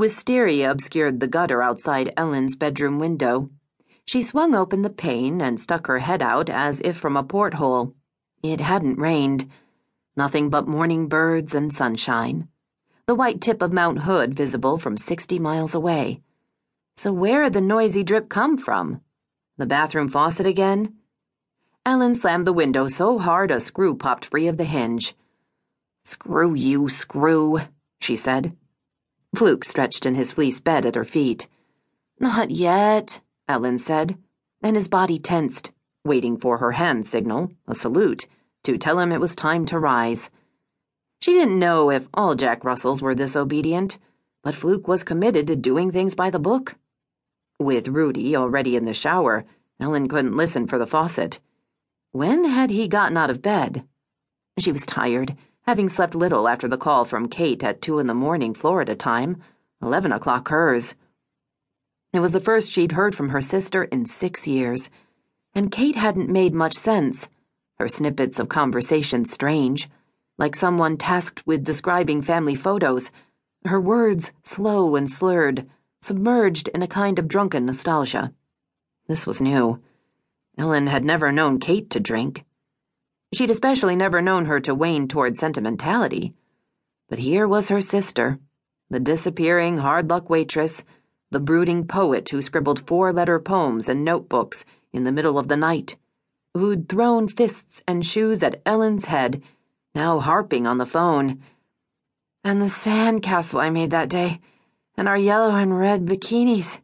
Wisteria obscured the gutter outside Ellen's bedroom window. She swung open the pane and stuck her head out as if from a porthole. It hadn't rained. Nothing but morning birds and sunshine. The white tip of Mount Hood visible from sixty miles away. So where'd the noisy drip come from? The bathroom faucet again? Ellen slammed the window so hard a screw popped free of the hinge. Screw you, screw, she said. Fluke stretched in his fleece bed at her feet. Not yet, Ellen said, and his body tensed, waiting for her hand signal, a salute, to tell him it was time to rise. She didn't know if all Jack Russells were this obedient, but Fluke was committed to doing things by the book. With Rudy already in the shower, Ellen couldn't listen for the faucet. When had he gotten out of bed? She was tired having slept little after the call from Kate at two in the morning Florida time, eleven o'clock hers. It was the first she'd heard from her sister in six years, and Kate hadn't made much sense, her snippets of conversation strange, like someone tasked with describing family photos, her words slow and slurred, submerged in a kind of drunken nostalgia. This was new. Ellen had never known Kate to drink. She'd especially never known her to wane toward sentimentality. But here was her sister, the disappearing hard luck waitress, the brooding poet who scribbled four letter poems and notebooks in the middle of the night, who'd thrown fists and shoes at Ellen's head, now harping on the phone. And the sand castle I made that day, and our yellow and red bikinis,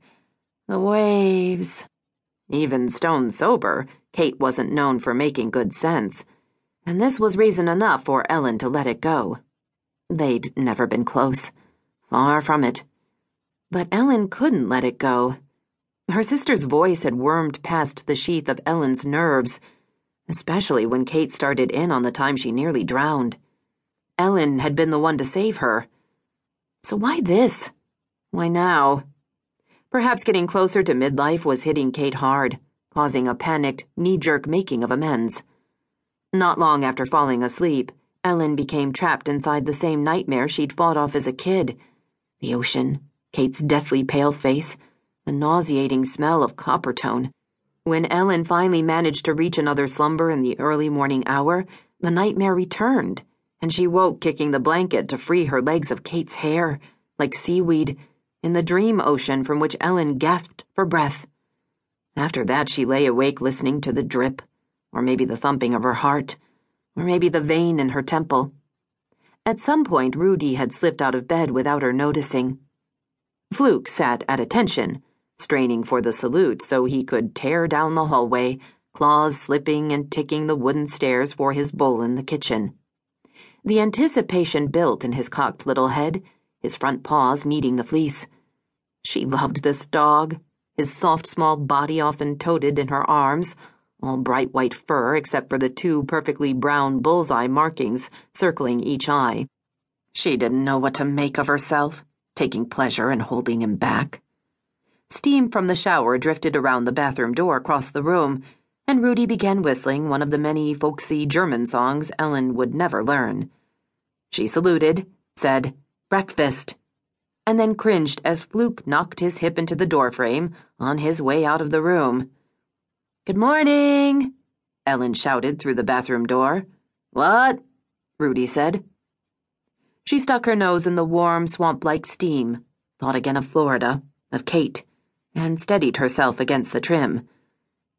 the waves. Even stone sober, Kate wasn't known for making good sense and this was reason enough for Ellen to let it go. They'd never been close. Far from it. But Ellen couldn't let it go. Her sister's voice had wormed past the sheath of Ellen's nerves, especially when Kate started in on the time she nearly drowned. Ellen had been the one to save her. So why this? Why now? Perhaps getting closer to midlife was hitting Kate hard, causing a panicked, knee jerk making of amends. Not long after falling asleep, Ellen became trapped inside the same nightmare she'd fought off as a kid the ocean, Kate's deathly pale face, the nauseating smell of Coppertone. When Ellen finally managed to reach another slumber in the early morning hour, the nightmare returned, and she woke kicking the blanket to free her legs of Kate's hair, like seaweed, in the dream ocean from which Ellen gasped for breath. After that, she lay awake listening to the drip or maybe the thumping of her heart, or maybe the vein in her temple. At some point, Rudy had slipped out of bed without her noticing. Fluke sat at attention, straining for the salute so he could tear down the hallway, claws slipping and ticking the wooden stairs for his bowl in the kitchen. The anticipation built in his cocked little head, his front paws kneading the fleece. She loved this dog, his soft small body often toted in her arms all bright white fur except for the two perfectly brown bullseye markings circling each eye. She didn't know what to make of herself, taking pleasure in holding him back. Steam from the shower drifted around the bathroom door across the room, and Rudy began whistling one of the many folksy German songs Ellen would never learn. She saluted, said, Breakfast, and then cringed as Fluke knocked his hip into the doorframe on his way out of the room. Good morning, Ellen shouted through the bathroom door. What? Rudy said. She stuck her nose in the warm, swamp like steam, thought again of Florida, of Kate, and steadied herself against the trim.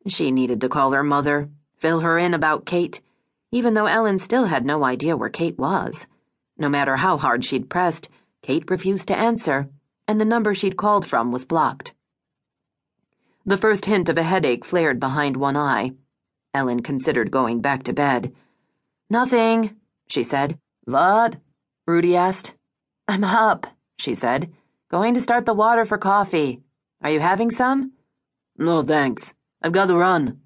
She needed to call her mother, fill her in about Kate, even though Ellen still had no idea where Kate was. No matter how hard she'd pressed, Kate refused to answer, and the number she'd called from was blocked. The first hint of a headache flared behind one eye. Ellen considered going back to bed. Nothing, she said. What? Rudy asked. I'm up, she said. Going to start the water for coffee. Are you having some? No, thanks. I've got to run.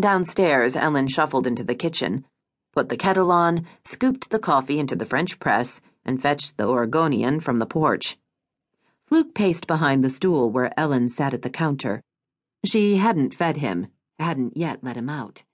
Downstairs, Ellen shuffled into the kitchen, put the kettle on, scooped the coffee into the French press, and fetched the Oregonian from the porch. Fluke paced behind the stool where Ellen sat at the counter. She hadn't fed him, hadn't yet let him out.